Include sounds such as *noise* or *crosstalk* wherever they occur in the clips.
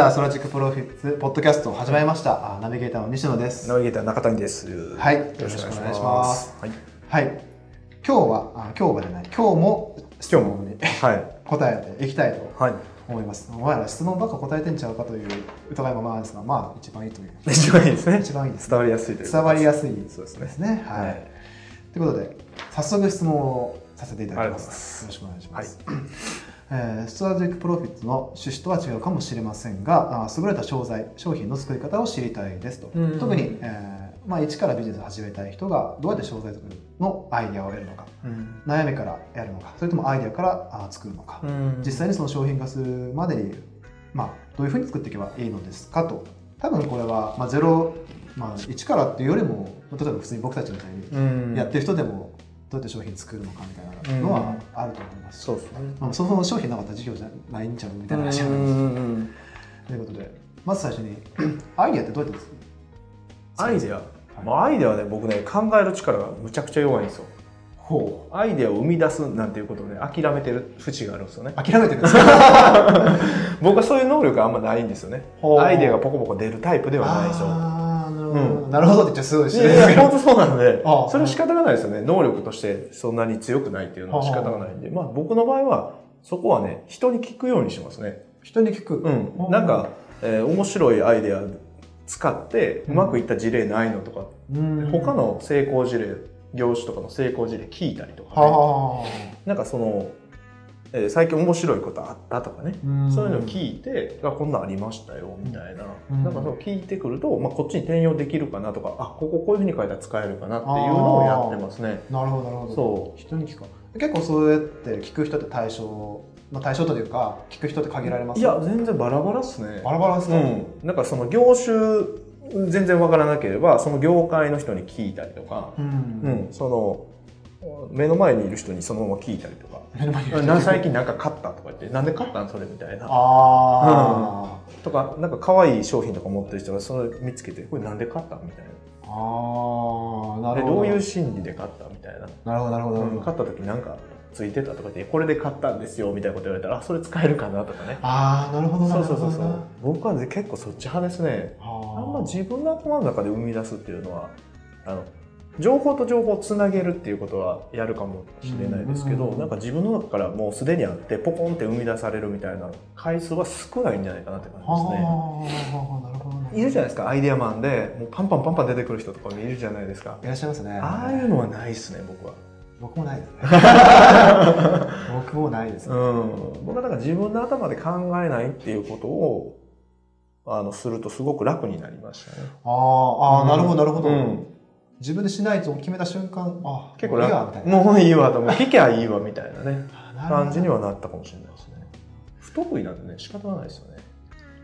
ゃあ、 Strategic Profits ポッドキャスト始まりました。あナビゲーターの西野です。ナビゲーター中谷です。はいよろしくお願いします。はい。はい。今日は、あ今日はじゃない、今日も質問にはい。答えていきたいとはい。思います。お前ら質問ばっか答えてんちゃうかという疑いもまあですが、まあ一番いいという。一番いいですね。一番いいです、伝わりやすいという伝わりやすいそうですね。ですね。はい。はいということで、早速質問をさせていただきま。すよろしくお願いします。えー Strategic Profits の趣旨とは違うかもしれませんが、優れた商材、商品の作り方を知りたいですと。うん特に、えーまあ、一からビジネスを始めたい人がどうやって商材作りのアイデアを得るのか、うん。悩みからやるのか、それともアイデアから作るのか、うん実際にその商品化するまでに、まあ、どういうふうに作っていけばいいのですかと。多分これは、まあ、ゼロ、まあ、1からっていうよりも、例えば普通に僕たちみたいにうん。やってる人でもどうやって商品作るのかみたいなのはあると思います。そうですね。まあ、そもそも商品なかったら事業じゃないんちゃうみたいな話うがあるんです。ん。ということで、まず最初に、*clears throat* アイデアってどうやってアイデア？まあアイデアはね、僕ね、考える力がむちゃくちゃ弱いんですよ。ほアイデアを生み出すなんていうことをね、諦めてる節があるんですよねう。。諦めてるんですか？*laughs* 僕はそういう能力があんまないんですよね。アイデアがポコポコ出るタイプではないですよ。あーなるほど、うん。なるほどって言っちゃすごいい失礼ですけど。やいや、本当そうなんでそれは仕方がないですよね。能力としてそんなに強くないっていうのは仕方がないんで、まあ僕の場合は、そこはね、人に聞くようにしますね。人に聞く？うん。なんか、えー面白いアイデア使って、うまくいった事例ないのとか、うん、他の成功事例、業種とかの成功事例聞いたりとか、ね、はなんかその、えー最近面白いことあったとかね、あ、そういうのを聞いて、あこんなんありましたよ、みたいな。うん。なんかそう聞いてくると、まあ、こっちに転用できるかなとか、あ、こここういうふうに書いたら使えるかなっていうのをやってますね。なるほどなるほど。そ人に聞く。か結構そうやって聞く人って対象、まあ、対象というか聞く人って限られます？いや、全然バラバラっすね。バラバラですか、うん。なんかその業種、全然わからなければ、その業界の人に聞いたりとか、うん。うん、その、目の前にいる人にそのまま聞いたりと *laughs* 最近なんか買ったとか言って、なんで買ったんそれみたいな。あー、とか、なんか可愛い商品とか持ってる人がそれ見つけて、これなんで買ったみたいな。あーなでるほどどういう心理で買ったみたいな。なるほどなるほど買った時なんかついてたとか言って、これで買ったんですよみたいなこと言われたら、あ、それ使えるかなとかね。ああなるほどなそうそうそうそう。僕はね結構そっち派ですね。ああんま自分の頭の中で生み出すっていうのは、あの、情報と情報をつなげるっていうことはやるかもしれないですけど、うんなんか自分の中からもうすでにあって、ポコンって生み出されるみたいな回数は少ないんじゃないかなって感じですね。ああなるほどないるじゃないですか、アイデアマンで、もうパンパンパンパン出てくる人とかもいるじゃないですか。いらっしゃいますねああいうのはないっすね、僕は。僕もないですね僕もないですね、うん、僕はだから自分の頭で考えないっていうことをあのするとすごく楽になりましたね。あーあー、なるほどなるほど、うん自分でしないと決めた瞬間あ結構いいわみたいなもういいわと思う。聞きゃいいわみたいなね、*laughs* 感じにはなったかもしれないですね。不得意なんでね、仕方がないですよね。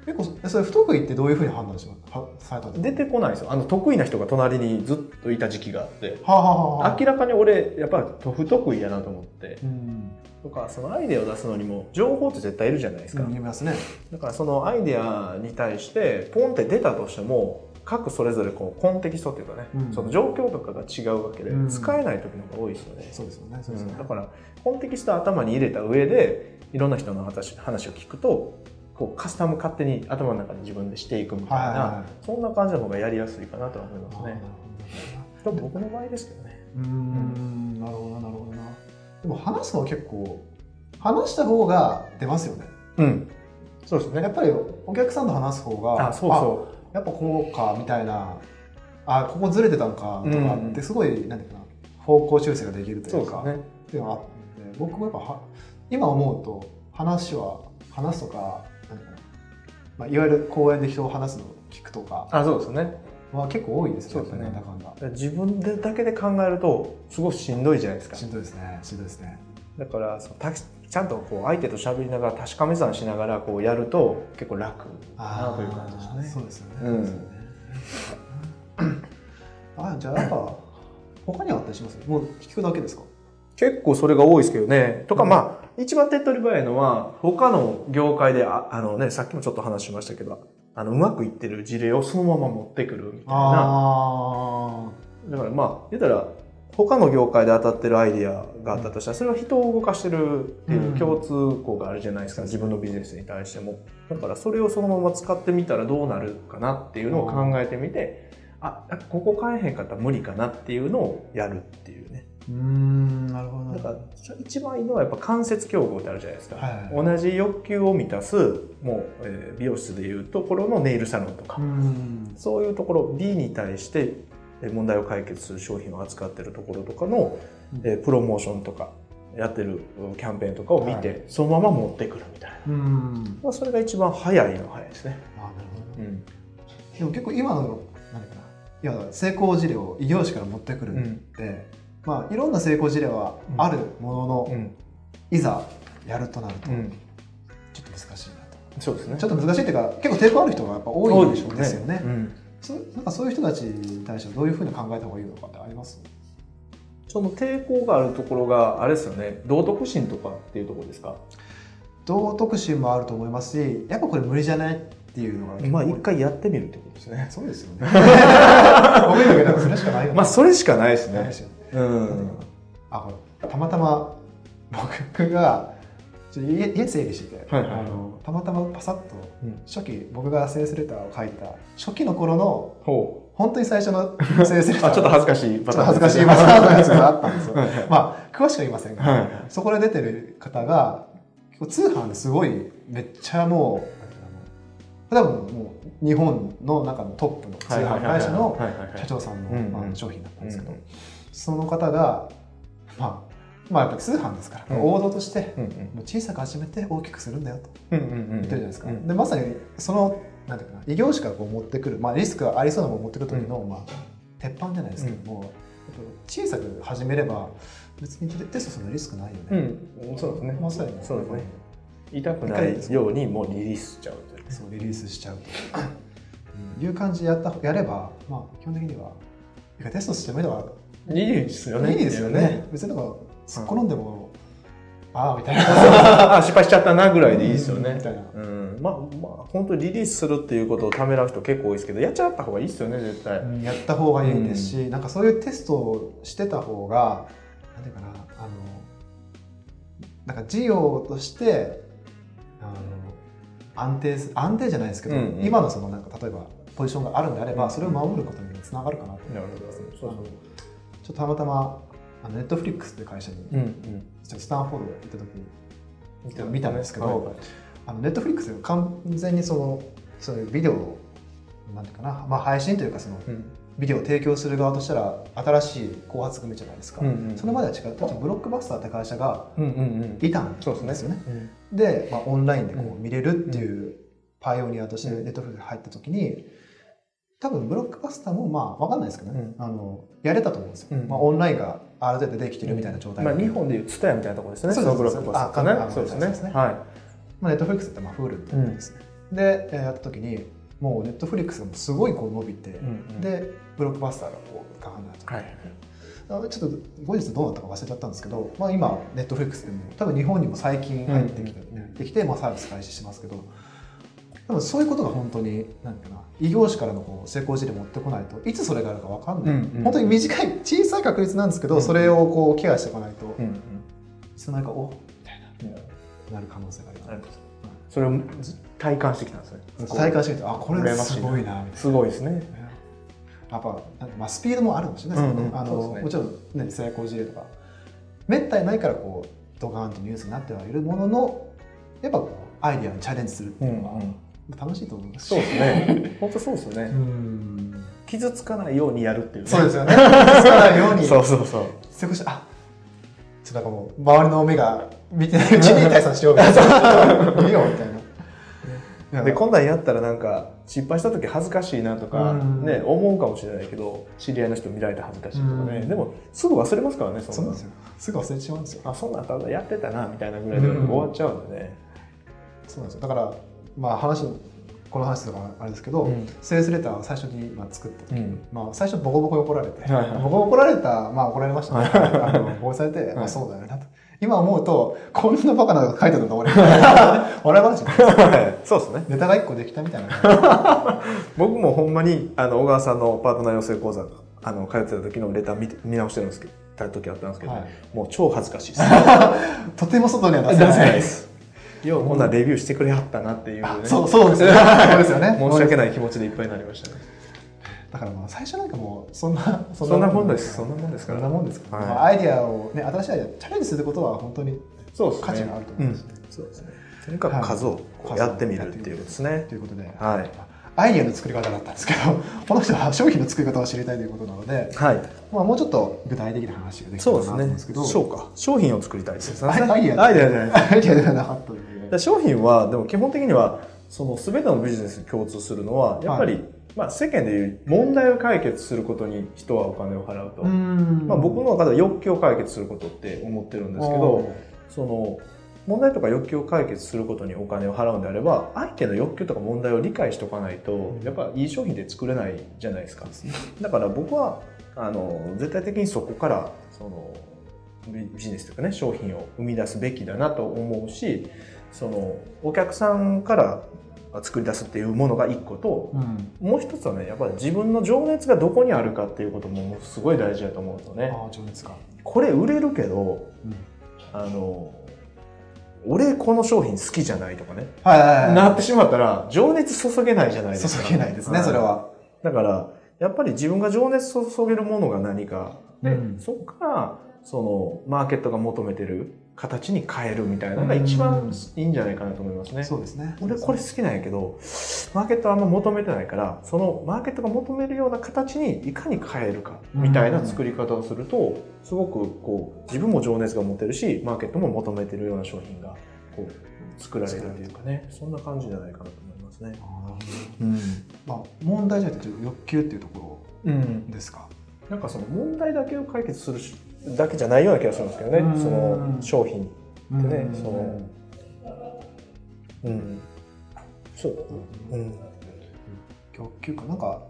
結構えそれ不得意ってどういうふうに判断します？はされた出てこないですよ。あの、得意な人が隣にずっといた時期があって、はあ、はあはあ、明らかに俺、やっぱり不得意やなと思って、うんとか、そのアイデアを出すのにも、情報って絶対いるじゃないですか。うん言いますねだからそのアイデアに対してポンって出たとしても各それぞれこうコンテキストっていうかね、うん。その状況とかが違うわけで、うん。使えない時の方が多いですよね、そうですよねそうですよね、うん。だからコンテキストを頭に入れた上でいろんな人の話話を聞くとこうカスタム勝手に頭の中で自分でしていくみたいな、はいそんな感じの方がやりやすいかなとは思いますね。多分僕の場合ですけどね。うーんなるほどななるほど。なでも話すのは結構話した方が出ますよね。うん。そうですね。やっぱりお客さんと話す方があそうそあやっぱこうかみたいな。あここずれてたのかとかうん。ってすごい、なんていうかな。方向修正ができるとうそいううかですね。っていうのがあって僕もやっぱは今思うと話は話すとかなんていうかな、まあ、いわゆる公園で人を話すのを聞くとか。あそうですね。は結構多いですねそうですね。なんだかんだ。自分でだけで考えるとすごくしんどいじゃないですか。しんどいですね。しんどいですね。だからそのたちゃんとこう相手と喋りながら確かめ算しながらこうやると結構楽かなという感じですね。そうですよね、うん。あじゃあやっぱ他にはあったりします？もう聞くだけですか？結構それが多いですけどね。とかまあ一番手っ取り早いのは他の業界でああのねさっきもちょっと話しましたけどあのうまくいってる事例をそのまま持ってくるみたいな。あだからまあ言ったら他の業界で当たってるアイディアがあったとしたらそれは人を動かしてるっていう共通項があるじゃないですか、自分のビジネスに対しても。だからそれをそのまま使ってみたらどうなるかなっていうのを考えてみて、あここ変えへんかったら無理かなっていうのをやるっていうね。うんなるほど。だから一番いいのはやっぱ間接競合ってあるじゃないですか、はいはい同じ欲求を満たすもう、えー美容室でいうところのネイルサロンとか、うん。そういうところ B に対してえー問題を解決する商品を扱ってるところとかの、えープロモーションとかやってるキャンペーンとかを見て、はそのまま持ってくるみたいな、うん。まあ、それが一番早いのは早いですね。あなるほど。うん。でも結構今の何かな。いや成功事例を異業種から持ってくるうん。って、まあいろんな成功事例はあるものの、うん。いざやるとなるとうん。ちょっと難しいなと、そうですね。ちょっと難しいっていうか結構抵抗ある人がやっぱ多いですよね。うんそなんかそういう人たちに対してはどういうふうに考えた方がいいのかってあります？その抵抗があるところがあれですよね。道徳心とかっていうところですか？道徳心もあると思いますしやっぱこれ無理じゃないっていうのがまあ一回やってみるってことですね。そうですよね。僕にだけそれしかないよまあそれしかないですね。ねうん。あこれたまたま僕がちょっと家家整理してて、はいはい。はいあのたまたまパサッとうん。初期僕がセールスレターを書いた初期の頃のほ本当に最初の *laughs* セールスレターちょっと恥ずかしいちょっと恥ずかしいパターンのやつがあったんですよ。まあ詳しくは言いませんが、はいはい。そこで出てる方が通販ですごいめっちゃもう多分もう日本の中のトップの通販会社の社長さんの、商品だったんですけど、うん。その方が、まあ、まあやっぱり通販ですから、うん。王道として、うんもう小さく始めて大きくするんだよと。言ってるじゃないですか、うん。でまさにそのなんていうかな異業種からこう持ってくる、まあ、リスクがありそうなものを持ってくる時の、まあ、鉄板じゃないですけども、小さく始めれば別にテストするのリスクないよね、うん。そうですね。まあそうやね。そうですね。痛くないようにもうリリースしちゃうというね。そうリリースしちゃうという感じでやったやれば、まあ、基本的にはテストしてみればいいですよね。いいですよね。別になんか突っ転んでも、ああみたいな。あ失敗しちゃったなぐらいでいいですよね。みたいな。うん。まあまあ本当にリリースするっていうことをためらう人結構多いですけどやっちゃった方がいいですよね絶対。うんやった方がいいですし、なんかそういうテストをしてた方がなんていうかなあのなんか事業としてあの安定す安定じゃないですけど、うんうん。今のそのなんか例えばポジションがあるんであれば、うんそれを守ることにつながるかなと思いなるますほど。そうそう。あのちょっとたまたまあのネットフリックスって会社に、うんうん。スタンフォード行った時に見た。んですけど、あのネットフリックスで完全にそのそういうビデオをなんていうかな、まあ、配信というかそのうん。ビデオを提供する側としたら新しい後発組じゃないですか、うんうんそれまでは違う例えばブロックバスターって会社がいたんそうですね。ですよね。うん。で、まあ、オンラインでこうう見れるっていうパイオニアとしてうん。ネットフリックスに入った時に多分ブロックバスターもまあ分かんないですけどね、うあのやれたと思うんですよ、うん。まあ、オンラインがある程度できてるみたいな状態まあ日本でいうツタヤみたいなところですね。そうですのブロックバスターそうですね。ねはまあ、ネットフリックスってまあ Hulu みたいなものですね、で、えーやった時にもうネットフリックスがすごいこう伸びて、いうんうん。でブロックバスターがこうガーンなと、はいあちょっと後日どうなったか忘れちゃったんですけど、まあ、今ネットフリックスでも多分日本にも最近入ってきて,、うんできてまあ、サービス開始してますけどでもそういうことが本当に何かな異業種からのこう成功事例持ってこないといつそれがあるか分かんない、うんうん。本当に短い小さい確率なんですけど、うん。それをこうケアしていかないと、いうんうん。つの間にかおみたいうんななる可能性があります。なるほど。それを体感してきたんですね。体感してみてあこれすごいなみたいな。すごいですね。やっぱなんかまあスピードもあるかもしれないですけどね,、うんうん。あのね。もちろん、ね、成功事例とか。めったにないからこうドカーンとニュースになってはいるもののやっぱこうアイディアにチャレンジするっていうのは楽しいと思います。しそうですね。*laughs* 本当そうですよね。うん。傷つかないようにやるっていうね。そうですよね。*laughs* つかないように。そうそうそう。少しあちょっとなんかもう周りの目が見てないうちに退散しようみたいな。*laughs* いいよみたいな。でこんなんやったらなんか失敗した時恥ずかしいなとか、うん。ね、思うかもしれないけど知り合いの人見られて恥ずかしいとかね、うん。でもすぐ忘れますからねそんなそうなんですよ。すぐ忘れてしまうんですよ。あそんなんただ。やってたなみたいなぐらいでうん。終わっちゃうんでね、そうなんですよ。だからまあ話この話とかあれですけど、うん。セールスレターを最初にまあ作った時、うん。まあ最初ボコボコに怒られて、はいはいボコボコ怒られたまあ怒られました。ね。あのボコされて、まあそうだよなと。今思うとこんなバカなこと書いてたんだ俺？*laughs* 笑い話そうですね。ネタが一個できたみたいな。*laughs* 僕もほんまにあの小川さんのパートナー養成講座あの通ってた時のレター見て見直してるんですけどた時あったんですけど、はい。もう超恥ずかしいです。*laughs* とても外には出せないですようこんなレビューしてくれはったなっていうね。そうそうですよね。*laughs* そうですよね。申し訳ない気持ちでいっぱいになりましたね。だからまあ最初なんかもうそんな *laughs* そんなもんです。そんなもんですか。ら。そんなもんですか。ら、はい。まあアイディアをね新しいアイディアチャレンジすることは本当に価値があると思いますね。うん。そうですね。とにかく数をやってみるっていうことですね。ということで、はい。アイディアの作り方だったんですけどこの人は商品の作り方を知りたいということなので、はい。まあ、もうちょっと具体的な話ができたらなと思うんですけど。そうか商品を作りたいですね。*laughs* アイディアアイデアじゃない。アイディアではなかったというで商品はでも基本的にはその全てのビジネスに共通するのはやっぱり、まあ、世間でいう問題を解決することに人はお金を払うと、ん。まあ、僕の中では欲求を解決することって思ってるんですけどその問題とか欲求を解決することにお金を払うんであれば相手の欲求とか問題を理解しておかないとやっぱいい商品で作れないじゃないですか。だから僕はあの絶対的にそこからそのビビジネスというかね商品を生み出すべきだなと思うしそのお客さんから作り出すっていうものが一個とうん。もう一つはねやっぱり自分の情熱がどこにあるかっていうこともすごい大事だと思うんですよね。情熱か、これ売れるけどうん。あの俺この商品好きじゃないとかね、はいはいはい。なってしまったら情熱注げないじゃないですか。注げないですね、い。それは。だからやっぱり自分が情熱注げるものが何か。で、うん。そこからそのマーケットが求めてる形に変えるみたいなのが一番いいんじゃないかなと思いますね。そうですね。俺これ好きなんやけどマーケットはあんま求めてないからそのマーケットが求めるような形にいかに変えるかみたいな作り方をするとすごくこう自分も情熱が持てるしマーケットも求めてるような商品がこう作られるというかね。そんな感じじゃないかなと思いますね。あうん。まあ、問題じゃなくて欲求っていうとこうん。ろですか？なんかその問題だけを解決するしだけじゃないような気がするんですけどね。うん。その商品でね。うん。そのうん。そう。うん。欲求か。なんか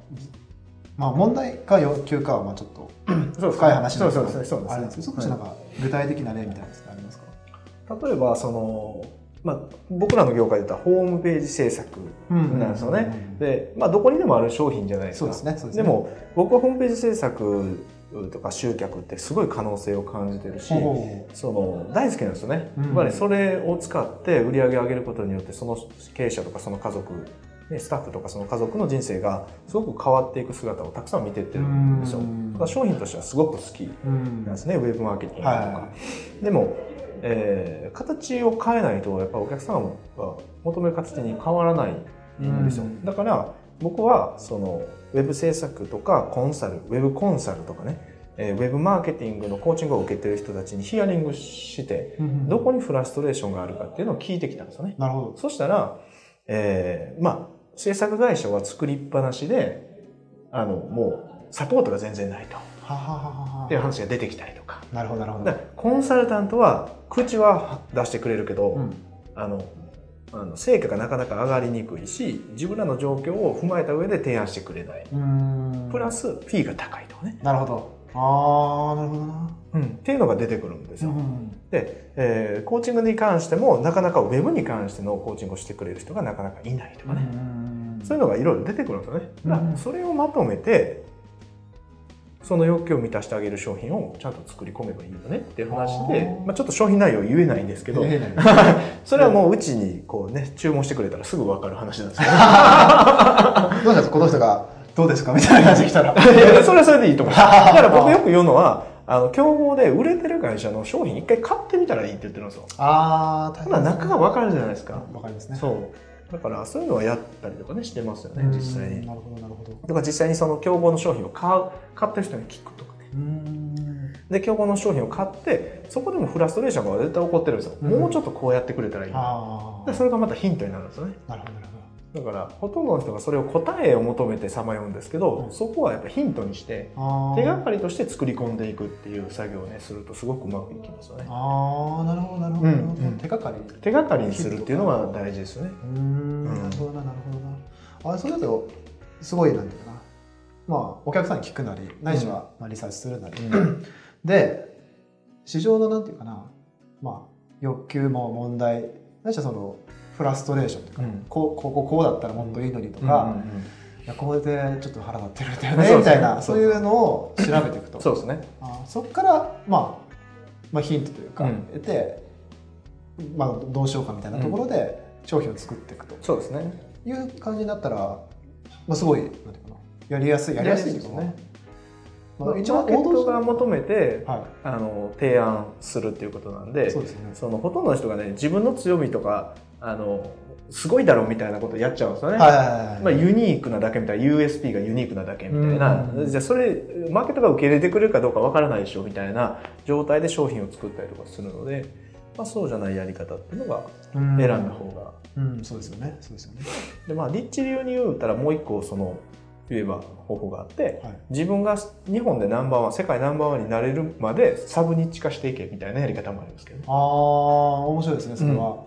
まあ問題か欲求かはまあちょっとそう深い話そうそうですねそうですね。あれなんですけど少しなんか具体的な例みたいなやつってありますか？例えばその、まあ、僕らの業界で言ったらホームページ制作なんですよね。で、まあ、どこにでもある商品じゃないですか。そうですね。そうですね。でも僕はホームページ制作とか集客ってすごい可能性を感じてるし、ほその大好きなんですよね。うん。やっぱりそれを使って売り上げを上げることによってその経営者とかその家族ね、スタッフとかその家族の人生がすごく変わっていく姿をたくさん見てってるんですよ。商品としてはすごく好きなんですね、ウェブマーケティングとか。はでも、えー形を変えないとやっぱお客さんが求める形に変わらないんですよ、うん。だから僕はそのウェブ制作とかコンサルウェブコンサルとかね、えーウェブマーケティングのコーチングを受けてる人たちにヒアリングしてうんどこにフラストレーションがあるかっていうのを聞いてきたんですよね。なるほど。そしたら、えーまあ制作会社は作りっぱなしであのもうサポートが全然ないと。ははははっていう話が出てきたりとか。なるほどなるほど。コンサルタントは口は出してくれるけど、うん。あのあの成果がなかなか上がりにくいし自分らの状況を踏まえた上で提案してくれない。うん。プラスフィーが高いとかね、なるほど。ああなるほどな。っていうのが出てくるんですよ、うんで、えーコーチングに関してもなかなかウェブに関してのコーチングをしてくれる人がなかなかいないとかね、うんそういうのがいろいろ出てくるんですよねだからうんそれをまとめてその欲求を満たしてあげる商品をちゃんと作り込めばいいよねっていう話でまあ、ちょっと商品内容言えないんですけど、*laughs* それはもううちにこうね注文してくれたらすぐ分かる話なんですけど。*laughs* どうですかこの人がどうですかみたいな感じで来たら。*laughs* いやそれはそれでいいと思うだから僕よく言うのはあの競合で売れてる会社の商品一回買ってみたらいいって言ってるんですよ。ああ、ほな中が分かるじゃないですか。わかりますね。そうだからそういうのはやったりとかねしてますよね実際に。なるほど、なるほど。とか実際にその競合の商品を買う買ってる人に聞くとかね。うん。で競合の商品を買ってそこでもフラストレーションが絶対起こってるんですよ、うん。もうちょっとこうやってくれたらいい。でそれがまたヒントになるんですよね。なるほど、なるほだからほとんどの人がそれを答えを求めてさまようんですけど、うんそこはやっぱヒントにして。手がかりとして作り込んでいくっていう作業をねするとすごくうまくいきますよねああ、なるほど、なるほど。うんうん手がかり。手がかりにするっていうのが大事ですよねうーん、なるほどな、なるほどな。あそれだと、すごい、なんていうかな。まあ、お客さんに聞くなり、ないしは、まあ、リサーチするなり。で、市場のなんていうかな、まあ、欲求も問題、ないしはその、フラストレーションというか、うん。こう、ここ、こうだったらもっといいのにとか、やこれでちょっと腹立ってるんだよねね。みたいなそういうのを調べていくと。そうですね。あそこから、まあ、まあヒントというか、うん。得て、まあ、どうしようかみたいなところで商品を作っていくと。そうですね。いう感じになったら、まあ、すごいなんていうかなやりやすいやりやすいですね。まあ、一番マーケットが求めてはあの提案するっていうことなんい、でそうですね。そのほとんどの人がね自分の強みとかあのすごいだろうみたいなことやっちゃうんですよね。まあ、ユニークなだけみたいな USP がユニークなだけみたいな、うんじゃあそれマーケットが受け入れてくれるかどうかわからないでしょみたいな状態で商品を作ったりとかするので、まあ、そうじゃないやり方っていうのがうん選んだ方が、うん、そうですよね。そうですよね。でまあリッチ流に言うたらもう一個その言えば方法があってはい。自分が日本でナンバーワン世界ナンバーワンになれるまでサブニッチ化していけみたいなやり方もありますけどねああ、面白いですね、それは。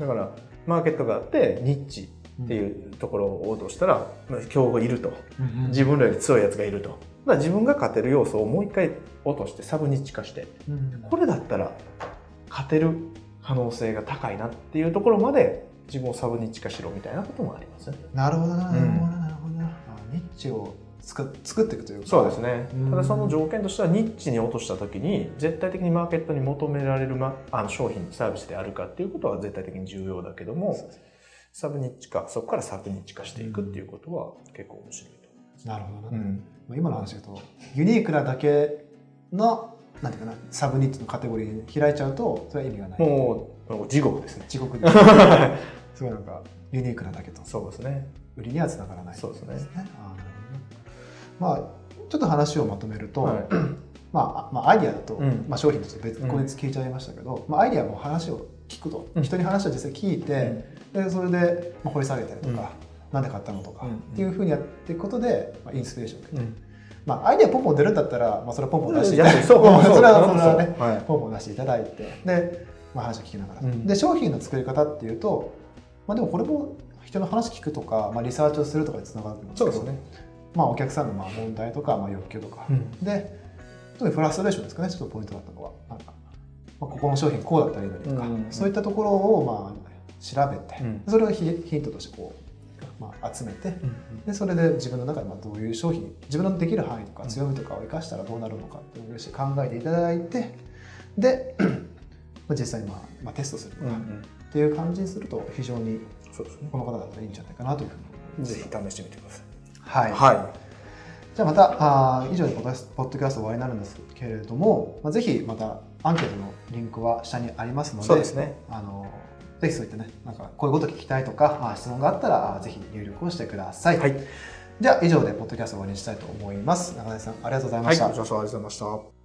だからマーケットがあってニッチっていうところを落としたら、まあ競合いると。うん自分らより強いやつがいると。だから自分が勝てる要素をもう一回落としてサブニッチ化して。うんこれだったら勝てる可能性が高いなっていうところまで自分をサブニッチ化しろみたいなこともありますね。なるほどな、なるほどうんな、なるほどニッチを作作っていくというか。そうですね。うん。ただその条件としてはニッチに落とした時に絶対的にマーケットに求められる、ま、あの商品サービスであるかっていうことは絶対的に重要だけどもサブニッチ化そこからサブニッチ化していくっていうことは結構面白いとなるほどな。思います、まあ今の話だと、ユニークなだけの、なんていうかな、サブニッチのカテゴリーに開いちゃうと、それは意味がない。もう地獄ですね。地獄です。*laughs* すごいなんか、ユニークなだけと。そうですね。売りにはつながらない、そうですね。あまあちょっと話をまとめると、はい。*clears throat* まあ、あまあアイディアだと、うん。まあ、商品として別うん。個別聞いちゃいましたけど、まあ、アイディアも話を聞くと、うん。人に話を実際聞いて、でそれでまあ掘り下げたりとか、なんで買ったのとか、うん。っていうふうにやっていくことで、まあ、インスピレーションを受けて、うん。まあ、アイディアポンポン出るんだったら、まあ、それはポンポン出していただいて、そ *laughs* れはそれはねはい。ポンポン出していただいて。で、まあ、話を聞きながら、うん。で商品の作り方っていうと、まあ、でもこれも人の話聞くとか、まあ、リサーチをするとかにつながると思うんですけどそうですねまあ、お客さんのまあ問題とか、まあ、欲求とか、うん。で特にフラストレーションですかね。ちょっとポイントだったのは。なんか、まあ、ここの商品こうだったらいいのにとか、うんそういったところをまあ調べて、うん。それをヒヒントとしてこう、まあ、集めて。でそれで自分の中でまあどういう商品自分のできる範囲とかうん。強みとかを生かしたらどうなるのかっていう考えていただいて。で *clears throat* まあ実際にまあ、まあ、テストするとか、っうんうん。ていう感じにすると非常にこの方だったらいいんじゃないかなというふうに。ぜひ試してみてくださいはい。はじゃあまたあー以上でポッドキャスト終わりになるんですけれども、まあ、ぜひまたアンケートのリンクは下にありますのでそうですね。あのぜひそういったねなんかこういうこと聞きたいとかあー質問があったらぜひ入力をしてください、はい。じゃあ以上でポッドキャストを終わりにしたいと思います。中谷さんありがとうございいはいました、ご視聴ありがとうございました